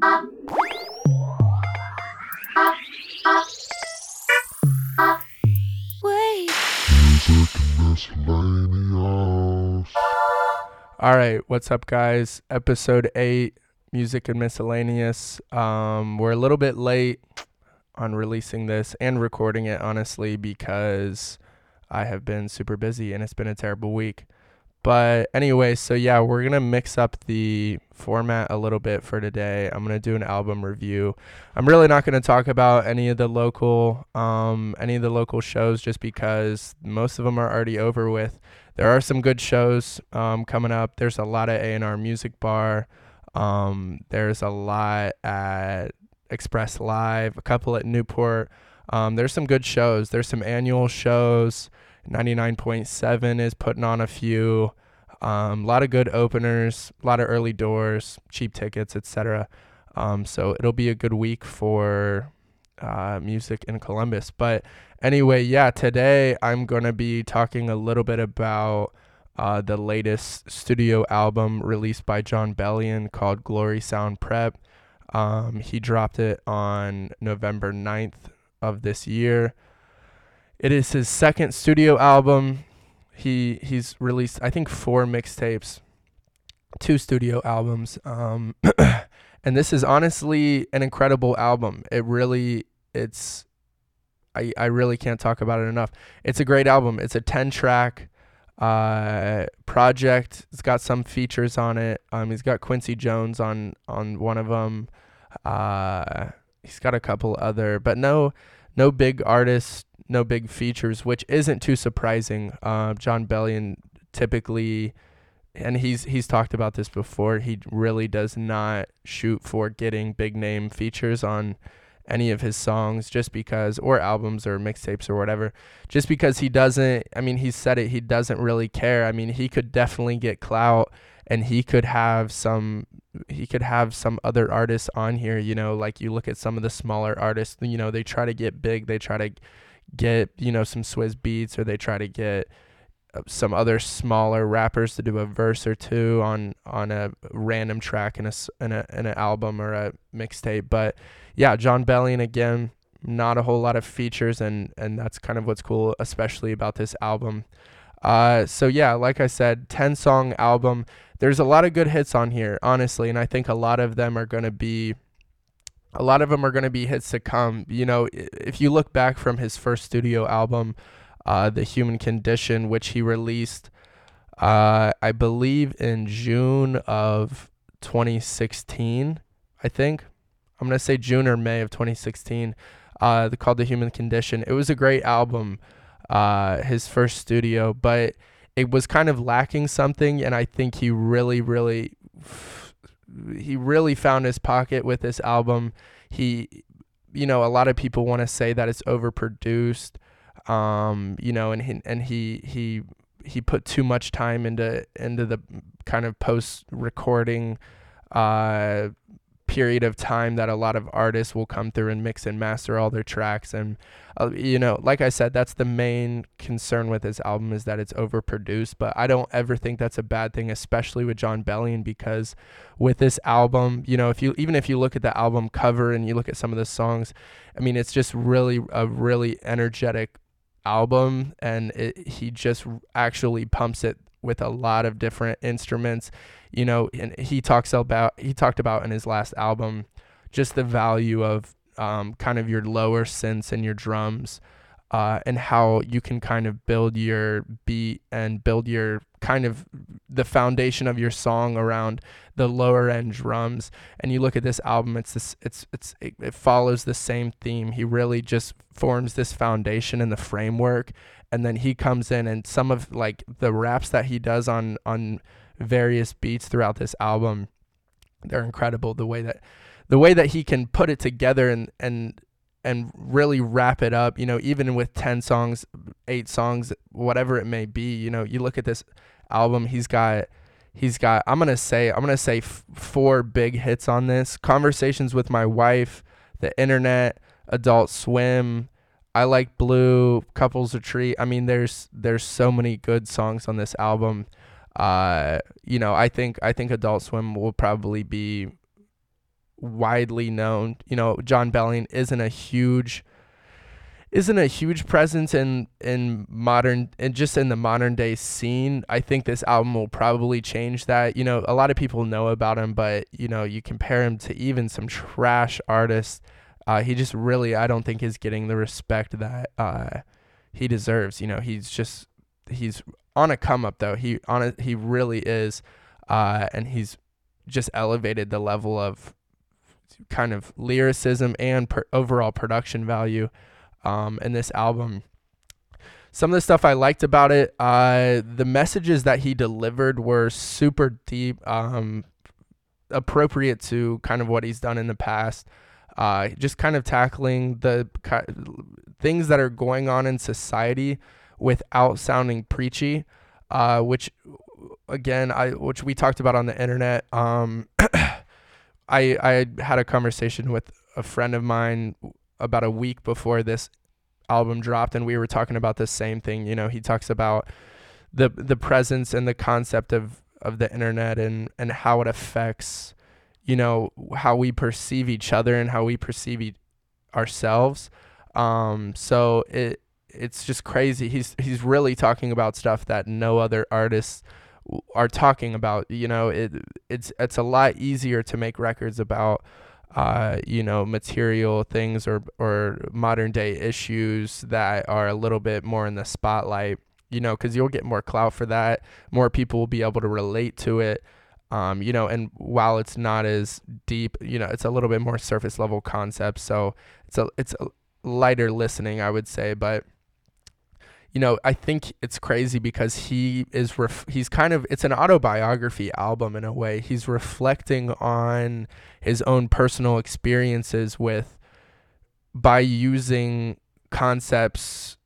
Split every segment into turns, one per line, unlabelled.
All right, what's up, guys? Episode eight, music and miscellaneous. Um, we're a little bit late on releasing this and recording it, honestly, because I have been super busy and it's been a terrible week. But anyway, so yeah, we're gonna mix up the format a little bit for today. I'm gonna do an album review. I'm really not gonna talk about any of the local, um, any of the local shows, just because most of them are already over with. There are some good shows um, coming up. There's a lot at A&R Music Bar. Um, there's a lot at Express Live. A couple at Newport. Um, there's some good shows. There's some annual shows. 99.7 is putting on a few. Um, a lot of good openers, a lot of early doors, cheap tickets, etc. Um, so it'll be a good week for uh, music in Columbus. But anyway, yeah, today I'm going to be talking a little bit about uh, the latest studio album released by Jon Bellion called Glory Sound Prep. Um, he dropped it on November 9th of this year. It is his second studio album. He he's released I think four mixtapes, two studio albums. Um, and this is honestly an incredible album. It really it's I I really can't talk about it enough. It's a great album. It's a 10 track uh project. It's got some features on it. Um he's got Quincy Jones on on one of them. Uh he's got a couple other but no no big artists no big features, which isn't too surprising. Uh, Jon Bellion typically, and he's he's talked about this before. He really does not shoot for getting big name features on any of his songs just because or albums or mixtapes or whatever just because he doesn't i mean he said it he doesn't really care i mean he could definitely get clout and he could have some he could have some other artists on here you know like you look at some of the smaller artists you know they try to get big they try to get you know some Swizz Beatz or they try to get uh, some other smaller rappers to do a verse or two on on a random track in a in a in an album or a mixtape. But yeah, Jon Bellion again, not a whole lot of features, and and that's kind of what's cool, especially about this album. Uh, so yeah, like I said, ten song album. There's a lot of good hits on here, honestly, and I think a lot of them are gonna be a lot of them are going to be hits to come. You know, if you look back from his first studio album, uh, The Human Condition, which he released, uh, I believe in June of 2016, I think. I'm going to say June or May of 2016, uh, called The Human Condition. It was a great album, uh, his first studio, but it was kind of lacking something, and I think he really, really he really found his pocket with this album. He, you know, a lot of people want to say that it's overproduced, um, you know, and he, and he he he put too much time into into the kind of post recording uh, period of time that a lot of artists will come through and mix and master all their tracks. And uh, you know like i said that's the main concern with this album is that it's overproduced. But i don't ever think that's a bad thing especially with jon bellion because with this album you know if you even if you look at the album cover and you look at some of the songs i mean it's just really a really energetic album. And it, he just actually pumps it with a lot of different instruments you know, and he talks about he talked about in his last album just the value of um, kind of your lower synths and your drums, uh, and how you can kind of build your beat and build your kind of the foundation of your song around the lower end drums. And you look at this album, it's this, it's it's it, it follows the same theme. He really just forms this foundation and the framework, and then he comes in and some of like the raps that he does on on various beats throughout this album. They're incredible the way that the way that he can put it together and and and really wrap it up, you know, even with 10 songs, 8 songs, whatever it may be, you know, you look at this album, he's got he's got I'm going to say I'm going to say f- four big hits on this. Conversations with my wife, the internet, Adult Swim, I like Blu, Couples a Retreat. I mean, there's there's so many good songs on this album uh, you know, I think I think Adult Swim will probably be widely known. You know, Jon Bellion isn't a huge isn't a huge presence in in modern and just in the modern day scene. I think this album will probably change that. You know, a lot of people know about him, but you know, you compare him to even some trash artists. Uh, he just really, I don't think, is getting the respect that uh, he deserves. You know, he's just he's on a come up though. He on a, he really is, uh, and he's just elevated the level of kind of lyricism and per- overall production value um, in this album. Some of the stuff I liked about it, uh, the messages that he delivered were super deep, um, appropriate to kind of what he's done in the past. Uh, just kind of tackling the things that are going on in society without sounding preachy, uh, which again, I which we talked about on the internet. Um, I I had a conversation with a friend of mine about a week before this album dropped, and we were talking about the same thing. You know, he talks about the the presence and the concept of of the internet and and how it affects you know how we perceive each other and how we perceive e- ourselves um so it it's just crazy he's he's really talking about stuff that no other artists are talking about you know it it's it's a lot easier to make records about uh, you know, material things or or modern day issues that are a little bit more in the spotlight. You know, because you'll get more clout for that. More people will be able to relate to it. Um, you know, and while it's not as deep, you know, it's a little bit more surface level concept. So it's a it's a lighter listening, I would say, but you know, I think it's crazy because he is ref- he's kind of it's an autobiography album in a way. He's reflecting on his own personal experiences with by using concepts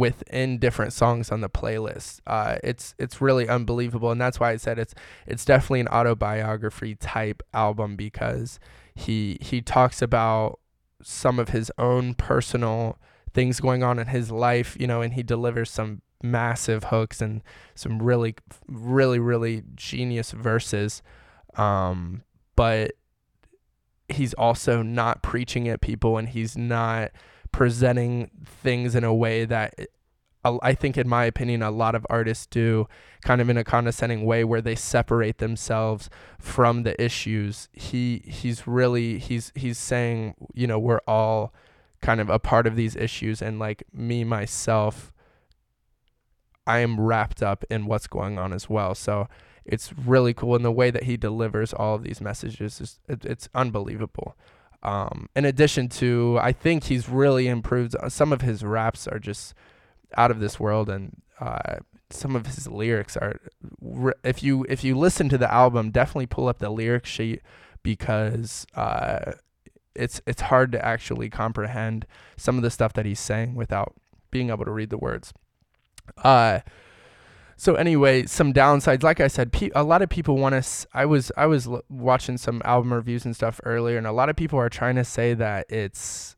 within different songs on the playlist. Uh, it's it's really unbelievable, and that's why I said it's it's definitely an autobiography type album because he he talks about some of his own personal things going on in his life, you know, and he delivers some massive hooks and some really, really, really genius verses. Um, but he's also not preaching at people and he's not presenting things in a way that uh, I think, in my opinion, a lot of artists do, kind of in a condescending way, where they separate themselves from the issues. He he's really he's he's saying, you know, we're all kind of a part of these issues and like me myself I am wrapped up in what's going on as well. So it's really cool and the way that he delivers all of these messages is it, it's unbelievable. Um, in addition to I think he's really improved uh, some of his raps are just out of this world and uh, some of his lyrics are if you if you listen to the album definitely pull up the lyric sheet because uh, it's it's hard to actually comprehend some of the stuff that he's saying without being able to read the words. Uh so anyway, some downsides. Like I said, pe- a lot of people want to. I was I was l- watching some album reviews and stuff earlier, and a lot of people are trying to say that it's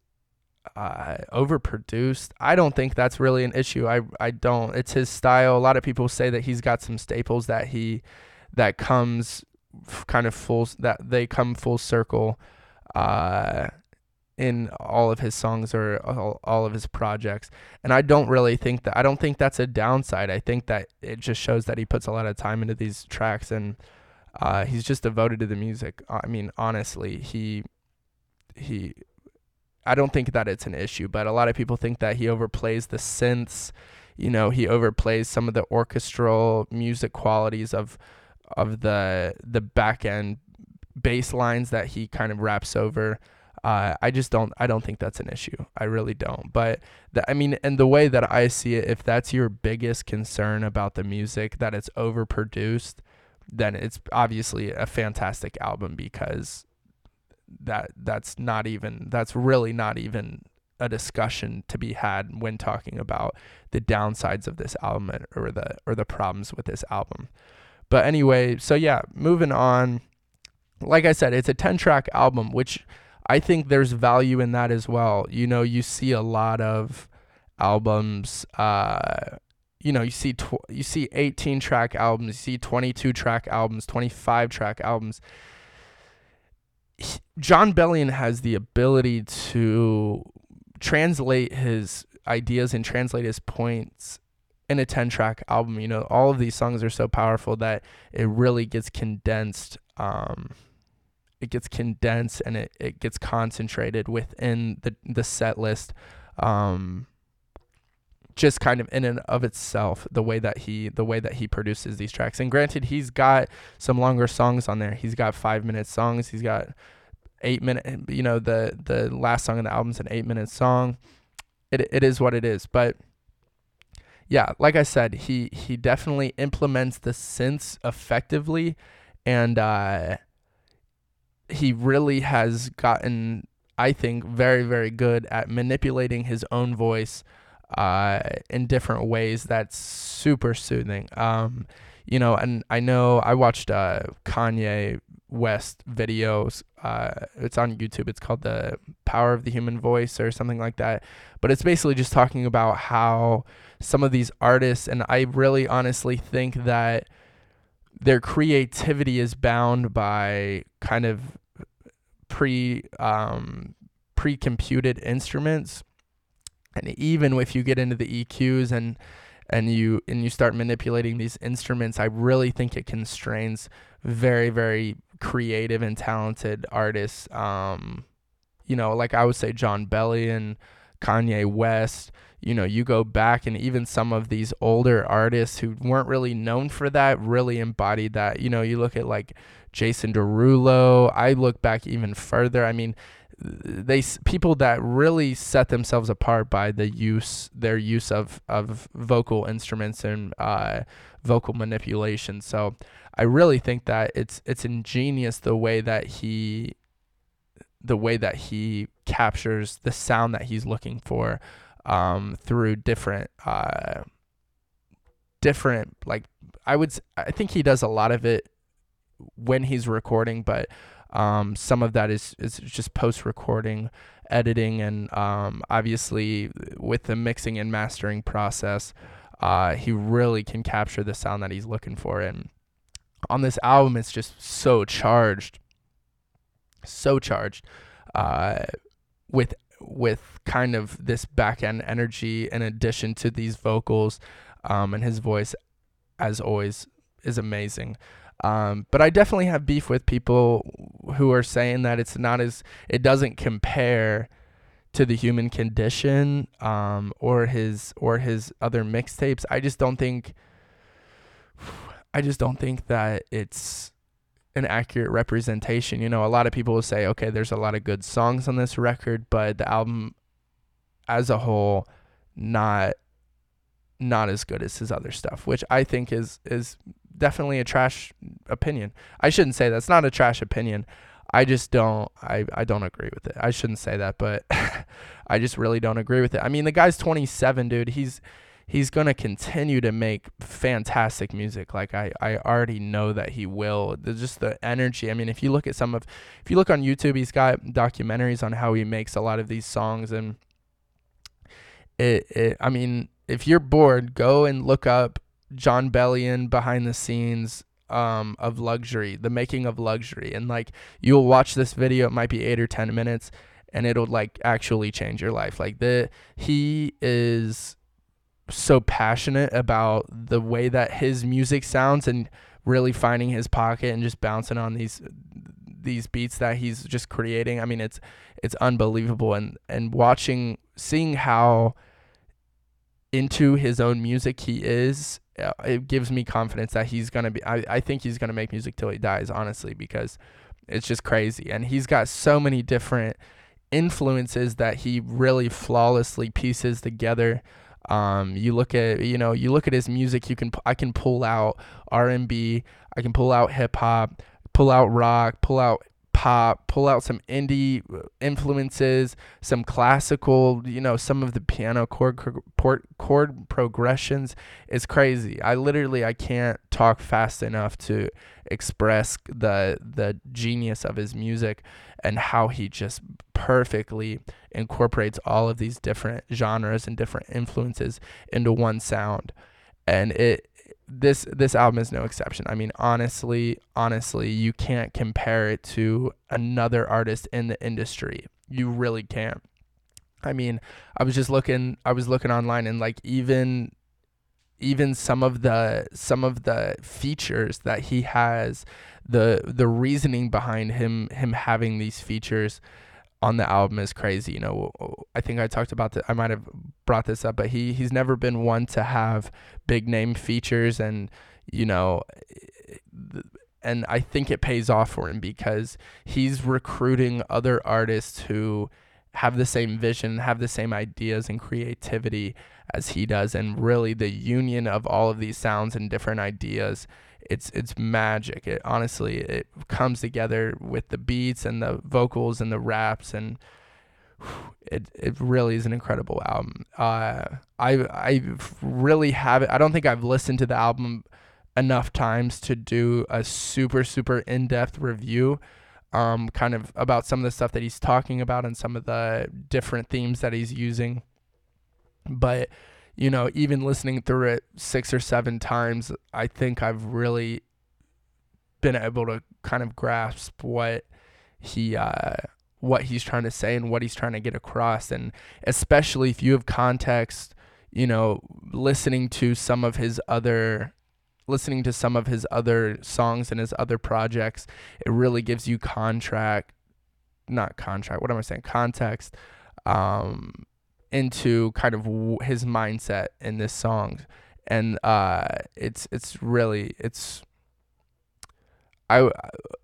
uh, overproduced. I don't think that's really an issue. I I don't. It's his style. A lot of people say that he's got some staples that he that comes kind of full that they come full circle uh, in all of his songs or all, all of his projects. And I don't really think that I don't think that's a downside. I think that it just shows that he puts a lot of time into these tracks and uh, he's just devoted to the music. I mean, honestly, he he I don't think that it's an issue, but a lot of people think that he overplays the synths. You know, he overplays some of the orchestral music qualities of of the the back end bass lines that he kind of raps over. Uh, I just don't. I don't think that's an issue. I really don't. But I mean, and the way that I see it, if that's your biggest concern about the music, that it's overproduced, then it's obviously a fantastic album because that that's not even that's really not even a discussion to be had when talking about the downsides of this album or the or the problems with this album. But anyway, so yeah, moving on like I said, it's a 10 track album, which I think there's value in that as well. You know, you see a lot of albums, uh, you know, you see tw- you see 18 track albums, you see 22 track albums, 25 track albums. Jon Bellion has the ability to translate his ideas and translate his points in a 10 track album. You know, all of these songs are so powerful that it really gets condensed. Um, it gets condensed and it, it gets concentrated within the, the set list. Um, just kind of in and of itself the way that he the way that he produces these tracks. And granted he's got some longer songs on there. He's got five minute songs. He's got eight minute you know the the last song in the album's an eight minute song. It, it is what it is. But yeah like i said he he definitely implements the synths effectively. And uh he really has gotten i think very very good at manipulating his own voice uh, in different ways that's super soothing. Um, you know, and I know I watched uh, Kanye West videos. Uh, it's on YouTube. It's called the Power of the Human Voice or something like that. But it's basically just talking about how some of these artists, and I really honestly think that their creativity is bound by kind of pre um, pre-computed instruments and even if you get into the EQs and and you and you start manipulating these instruments, I really think it constrains very very creative and talented artists. Um, you know, like I would say Jon Bellion, Kanye West. You know, you go back and even some of these older artists who weren't really known for that really embodied that. You know, you look at like Jason Derulo. I look back even further. I mean, they people that really set themselves apart by the use their use of of vocal instruments and uh, vocal manipulation. So I really think that it's it's ingenious the way that he the way that he captures the sound that he's looking for um, through different uh, different like I would I think he does a lot of it when he's recording, but um, some of that is, is just post recording, editing, and um, obviously with the mixing and mastering process, uh, he really can capture the sound that he's looking for. And on this album, it's just so charged, so charged, uh, with with kind of this back end energy in addition to these vocals, um, and his voice, as always, is amazing. Um, but I definitely have beef with people who are saying that it's not as it doesn't compare to the human condition um, or his or his other mixtapes. I just don't think I just don't think that it's an accurate representation. You know, a lot of people will say, okay, there's a lot of good songs on this record, but the album as a whole not not as good as his other stuff, which I think is is definitely a trash opinion. I shouldn't say that's not a trash opinion. I just don't I, I don't agree with it. I shouldn't say that, but I just really don't agree with it. I mean, the guy's 27, dude. He's he's going to continue to make fantastic music. Like I I already know that he will. There's just the energy. I mean, if you look at some of if you look on YouTube, he's got documentaries on how he makes a lot of these songs and it, it I mean, if you're bored, go and look up Jon Bellion behind the scenes um, of luxury, the making of luxury, and like you'll watch this video. It might be eight or ten minutes, and it'll like actually change your life. Like the he is so passionate about the way that his music sounds and really finding his pocket and just bouncing on these these beats that he's just creating. I mean, it's it's unbelievable and and watching seeing how into his own music he is it gives me confidence that he's gonna be. I, I think he's gonna make music till he dies, honestly, because it's just crazy, and he's got so many different influences that he really flawlessly pieces together. Um, you look at you know you look at his music. You can I can pull out R and B. I can pull out hip hop, pull out rock, pull out pop, pull out some indie uh, influences, some classical, you know, some of the piano chord chord, chord progressions is crazy. I literally I can't talk fast enough to express the the genius of his music and how he just perfectly incorporates all of these different genres and different influences into one sound. And it this this album is no exception. I mean, honestly, honestly, you can't compare it to another artist in the industry. You really can't. I mean, I was just looking I was looking online and like even even some of the some of the features that he has the the reasoning behind him him having these features on the album is crazy. You know, I think I talked about that. I might have brought this up, but he he's never been one to have big name features, and you know, and I think it pays off for him because he's recruiting other artists who have the same vision, have the same ideas and creativity as he does, and really the union of all of these sounds and different ideas it's it's magic. It honestly it comes together with the beats and the vocals and the raps and it it really is an incredible album. Uh, I I really have it. I don't think I've listened to the album enough times to do a super super in depth review. Um, kind of about some of the stuff that he's talking about and some of the different themes that he's using. But you know, even listening through it six or seven times, I think I've really been able to kind of grasp what he uh, what he's trying to say and what he's trying to get across. And especially if you have context you know listening to some of his other listening to some of his other songs and his other projects it really gives you contract not contract what am i saying? Context um into kind of his mindset in this song. And uh it's it's really it's I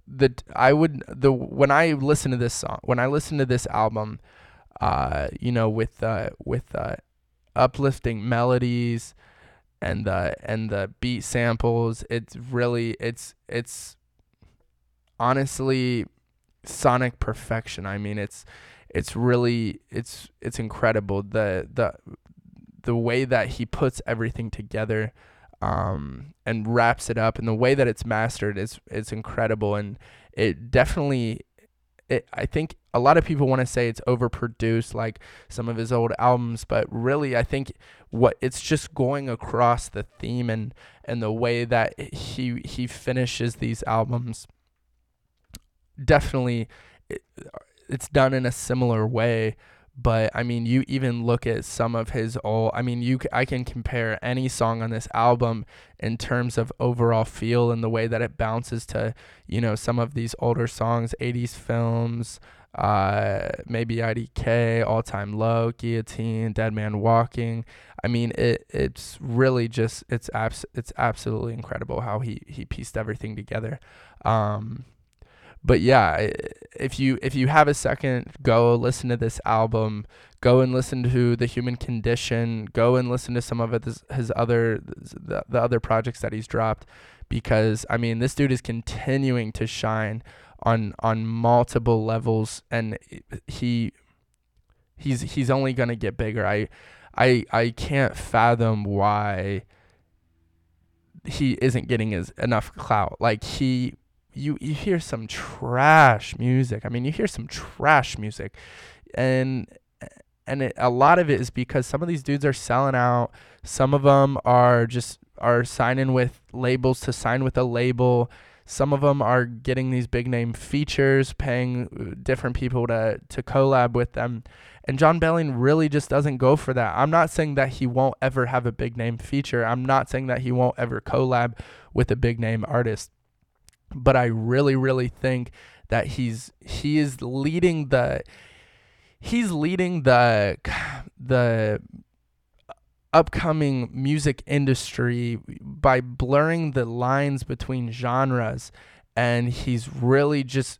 the I would the when I listen to this song when I listen to this album uh you know with uh with uh uplifting melodies and the and the beat samples it's really it's it's honestly sonic perfection. I mean it's it's really it's it's incredible the the the way that he puts everything together um, and wraps it up and the way that it's mastered is it's incredible and it definitely it, I think a lot of people want to say it's overproduced like some of his old albums, but really I think what it's just going across the theme and and the way that he he finishes these albums definitely it's done in a similar way but I mean, you even look at some of his old. I mean, you I can compare any song on this album in terms of overall feel and the way that it bounces to, you know, some of these older songs, 80s films, uh, maybe IDK, All Time Low, Guillotine, Dead Man Walking. I mean, it it's really just it's abs- it's absolutely incredible how he he pieced everything together. Um, but yeah, if you if you have a second, go listen to this album. Go and listen to the Human Condition. Go and listen to some of his, his other the, the other projects that he's dropped, because I mean this dude is continuing to shine on on multiple levels, and he he's he's only gonna get bigger. I I I can't fathom why he isn't getting his enough clout. Like he you you hear some trash music. I mean, you hear some trash music, and and it, a lot of it is because some of these dudes are selling out. Some of them are just are signing with labels to sign with a label. Some of them are getting these big name features, paying uh, different people to to collab with them. And Jon Bellion really just doesn't go for that. I'm not saying that he won't ever have a big name feature. I'm not saying that he won't ever collab with a big name artist but I really, really think that he's he is leading the he's leading the the upcoming music industry by blurring the lines between genres. And he's really just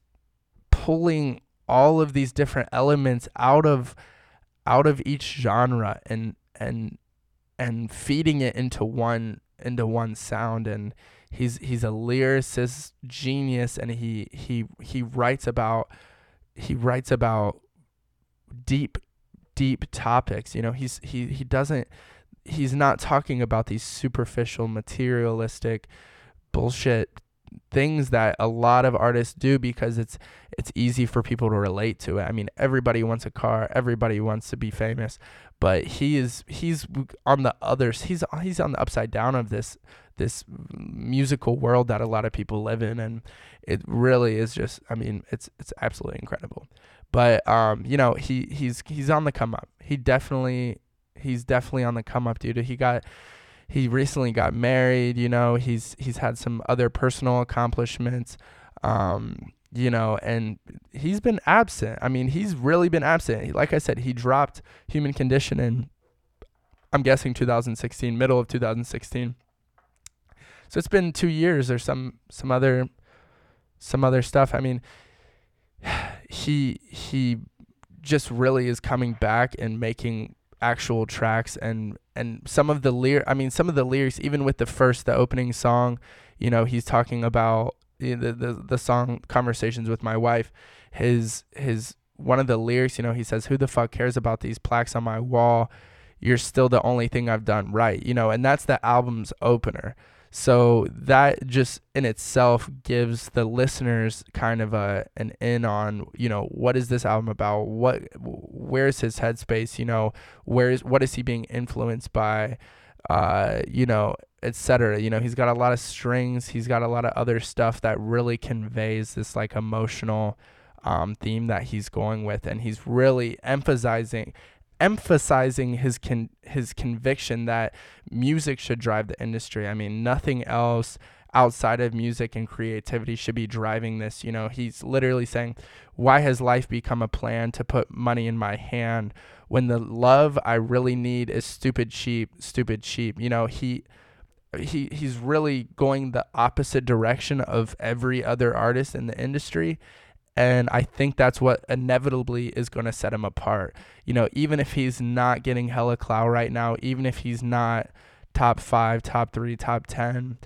pulling all of these different elements out of out of each genre and and and feeding it into one into one sound. And he's he's a lyricist genius and he he he writes about he writes about deep deep topics. You know he's he he doesn't he's not talking about these superficial materialistic bullshit things that a lot of artists do because it's it's easy for people to relate to it. I mean, everybody wants a car, everybody wants to be famous, but he is he's on the others. He's he's on the upside down of this this musical world that a lot of people live in and it really is just I mean, it's it's absolutely incredible. But um, you know, he he's he's on the come up. He definitely he's definitely on the come up, dude. He got he recently got married, you know, he's he's had some other personal accomplishments. Um, you know, and he's been absent. I mean, he's really been absent. Like I said, he dropped Human Condition in I'm guessing 2016, middle of 2016. So it's been 2 years or some some other some other stuff. I mean, he he just really is coming back and making actual tracks and and some of the lyric I mean some of the lyrics even with the first the opening song, you know, he's talking about the the the song conversations with my wife his his one of the lyrics, you know, he says who the fuck cares about these plaques on my wall? You're still the only thing I've done right, you know, and that's the album's opener. So that just in itself gives the listeners kind of a an in on, you know, what is this album about? What where's his headspace, you know, where is what is he being influenced by? Uh, you know, etc. You know, he's got a lot of strings, he's got a lot of other stuff that really conveys this like emotional um, theme that he's going with and he's really emphasizing emphasizing his con- his conviction that music should drive the industry. I mean, nothing else outside of music and creativity should be driving this. You know, he's literally saying, "Why has life become a plan to put money in my hand when the love I really need is stupid cheap, stupid cheap?" You know, he he he's really going the opposite direction of every other artist in the industry and I think that's what inevitably is going to set him apart. You know, even if he's not getting hella clout right now, even if he's not top five, top three, top 10,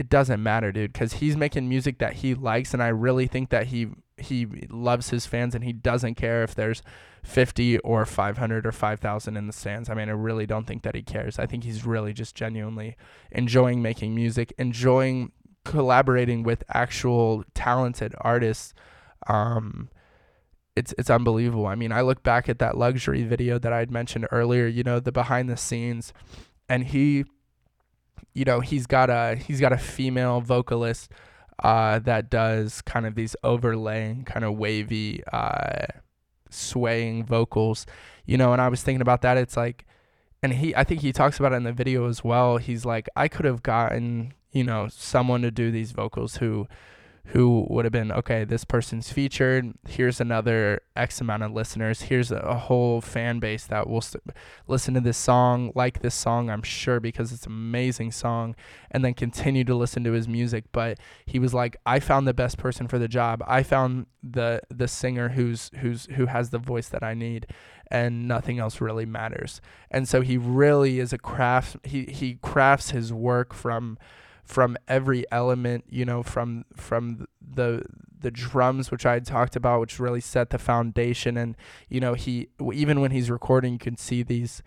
it doesn't matter, dude, because he's making music that he likes. And I really think that he, he loves his fans and he doesn't care if there's 50 or 500 or 5,000 in the stands. I mean, I really don't think that he cares. I think he's really just genuinely enjoying making music, enjoying collaborating with actual talented artists um, it's it's unbelievable. I mean, I look back at that luxury video that I had mentioned earlier. You know, the behind the scenes, and he, you know, he's got a he's got a female vocalist uh, that does kind of these overlaying, kind of wavy, uh, swaying vocals. You know, and I was thinking about that. It's like, and he, I think he talks about it in the video as well. He's like, I could have gotten, you know, someone to do these vocals who who would have been okay this person's featured here's another x amount of listeners here's a, whole fan base that will st- listen to this song like this song i'm sure because it's an amazing song and then continue to listen to his music. But he was like i found the best person for the job. I found the the singer who's who's who has the voice that i need and nothing else really matters. And so he really is a craft he he crafts his work from from every element, you know, from from the the drums which I had talked about, which really set the foundation. And you know, he even when he's recording, you can see these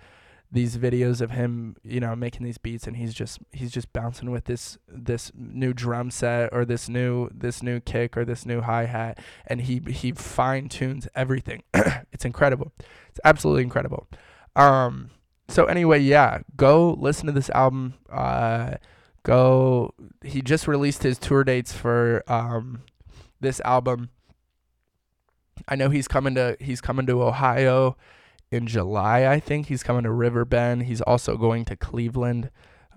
these videos of him, you know, making these beats, and he's just he's just bouncing with this this new drum set or this new this new kick or this new hi hat, and he he fine tunes everything. it's incredible. It's absolutely incredible. Um. So anyway, yeah, go listen to this album. Uh go he just released his tour dates for um this album. I know he's coming to he's coming to ohio in july i think. He's coming to riverbend he's also going to cleveland.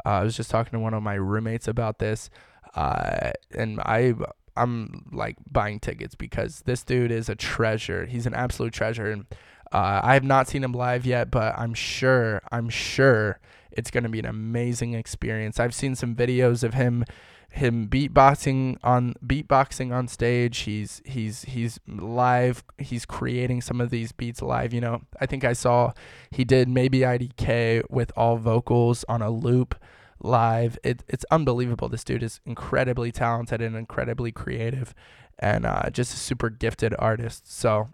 Uh, i was just talking to one of my roommates about this. Uh, and i i'm like buying tickets because this dude is a treasure. He's an absolute treasure. And uh, i have not seen him live yet but i'm sure i'm sure it's going to be an amazing experience. I've seen some videos of him him beatboxing on beatboxing on stage. He's he's he's live. He's creating some of these beats live. You know, I think I saw he did maybe IDK with all vocals on a loop live. It, it's unbelievable. This dude is incredibly talented and incredibly creative, and uh, just a super gifted artist. So,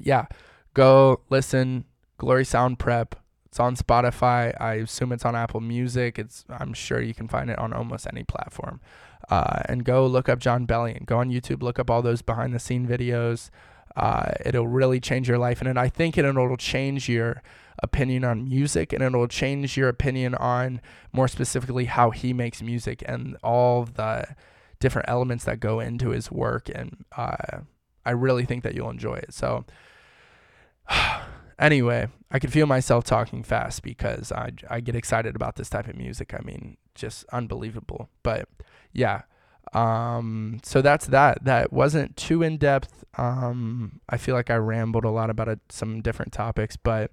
yeah, go listen. Glory Sound Prep. It's on Spotify. I assume it's on Apple Music. It's I'm sure you can find it on almost any platform. Uh, and go look up Jon Bellion. Go on YouTube, look up all those behind the scene videos. Uh, it'll really change your life, and I think it'll change your opinion on music, and it'll change your opinion on more specifically how he makes music and all the different elements that go into his work. And uh, I really think that you'll enjoy it. So. anyway, I can feel myself talking fast because I, I get excited about this type of music. I mean, just unbelievable. But yeah, um, so that's that. That wasn't too in depth. Um, I feel like I rambled a lot about some different topics, but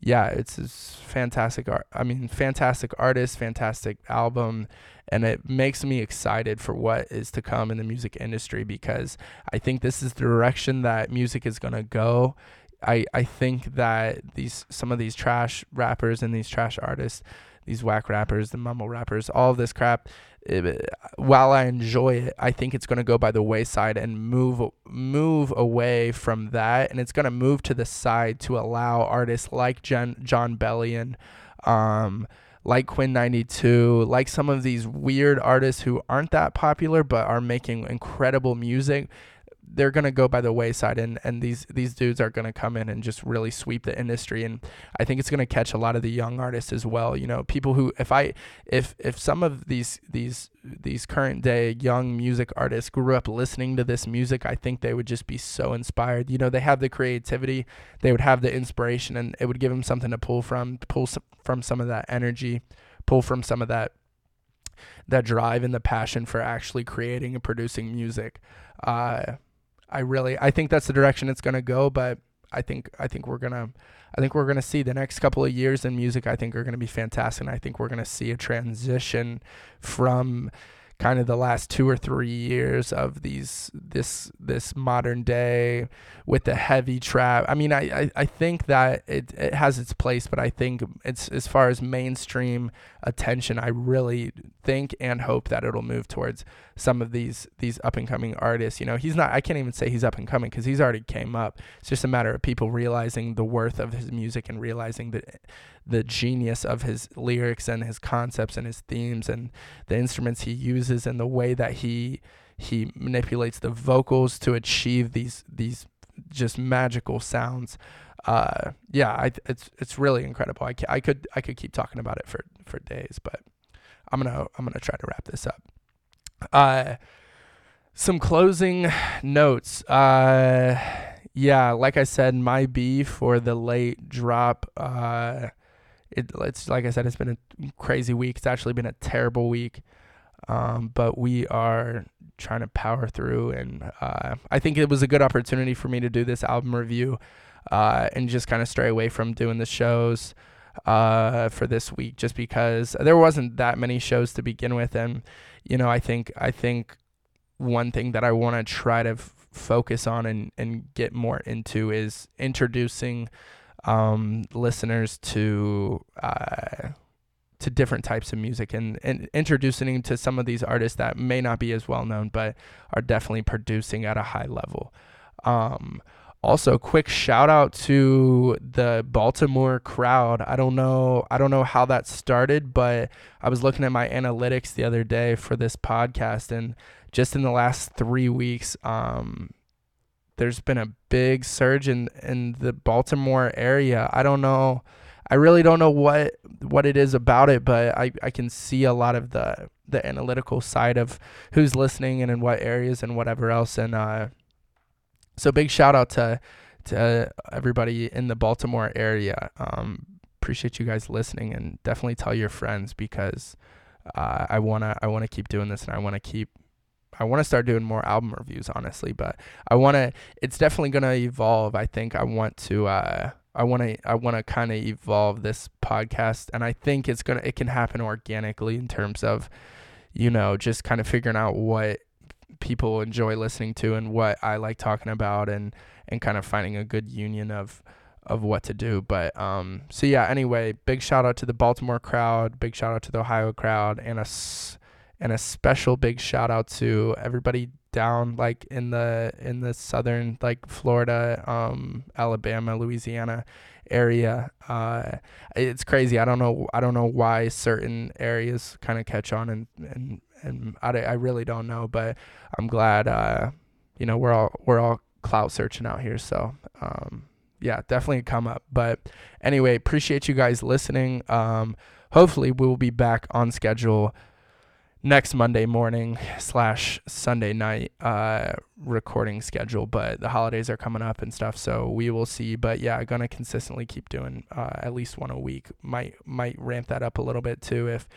yeah, it's, it's fantastic art. I mean, fantastic artist, fantastic album, and it makes me excited for what is to come in the music industry because I think this is the direction that music is gonna go. I I think that these some of these trash rappers and these trash artists, these whack rappers, the mumble rappers, all of this crap, it, while I enjoy it, I think it's going to go by the wayside and move move away from that, and it's going to move to the side to allow artists like Jen, Jon Bellion, um, like Quinn XCII, like some of these weird artists who aren't that popular but are making incredible music they're going to go by the wayside and, and these these dudes are going to come in and just really sweep the industry and I think it's going to catch a lot of the young artists as well you know people who if I if if some of these these these current day young music artists grew up listening to this music I think they would just be so inspired you know they have the creativity they would have the inspiration and it would give them something to pull from pull from some of that energy pull from some of that that drive and the passion for actually creating and producing music. Uh, I really I think that's the direction it's going to go, but I think I think we're to I think we're to see the next couple of years in music I think are going to be fantastic and I think we're going to see a transition from kind of the last two or three years of these this this modern day with the heavy trap. I mean, I, I, I think that it, it has its place, but I think it's as far as mainstream attention, I really think and hope that it'll move towards some of these these up and coming artists. You know, he's not I can't even say he's up and coming because he's already came up. It's just a matter of people realizing the worth of his music and realizing that the genius of his lyrics and his concepts and his themes and the instruments he uses and the way that he he manipulates the vocals to achieve these these just magical sounds. Uh, yeah, I, it's it's really incredible. I, I could I could keep talking about it for for days, but I'm gonna I'm gonna try to wrap this up. Uh, some closing notes. Uh, yeah, like I said, my B for the late drop. Uh, it, it's like I said, it's been a crazy week. It's actually been a terrible week. Um, but we are trying to power through, and uh, I think it was a good opportunity for me to do this album review uh, and just kind of stray away from doing the shows uh, for this week, just because there wasn't that many shows to begin with, and you know, I think I think one thing that I want to try to f- focus on and and get more into is introducing um, listeners to uh, to different types of music and, and introducing to some of these artists that may not be as well known but are definitely producing at a high level. Um, also, quick shout out to the Baltimore crowd. I don't know, I don't know how that started, but I was looking at my analytics the other day for this podcast, and just in the last three weeks, um, there's been a big surge in in the Baltimore area. I don't know. I really don't know what what it is about it, but I, I can see a lot of the the analytical side of who's listening and in what areas and whatever else. And uh, so big shout out to to everybody in the Baltimore area. Um, appreciate you guys listening and definitely tell your friends because uh, I wanna I wanna keep doing this and I wanna keep I want to start doing more album reviews, honestly, but I want to. It's definitely gonna evolve. I think I want to. Uh, I want to. I want to kind of evolve this podcast, and I think it's gonna. It can happen organically in terms of, you know, just kind of figuring out what people enjoy listening to and what I like talking about, and and kind of finding a good union of of what to do. But um, so yeah. Anyway, big shout out to the Baltimore crowd. Big shout out to the Ohio crowd, and a and a special big shout out to everybody down like in the in the southern like Florida, um, Alabama, Louisiana area. Uh, it's crazy. I don't know. I don't know why certain areas kind of catch on, and and and I, I really don't know. But I'm glad. Uh, you know, we're all we're all clout searching out here. So um, yeah, definitely come up. But anyway, appreciate you guys listening. Um, hopefully we will be back on schedule next Monday morning slash Sunday night uh, recording schedule, but the holidays are coming up and stuff, so we will see. But yeah, gonna consistently keep doing uh, at least one a week. Might might ramp that up a little bit too if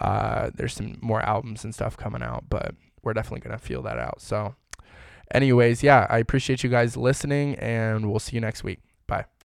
uh, there's some more albums and stuff coming out, but we're definitely gonna feel that out. So, anyways, yeah, I appreciate you guys listening, and we'll see you next week.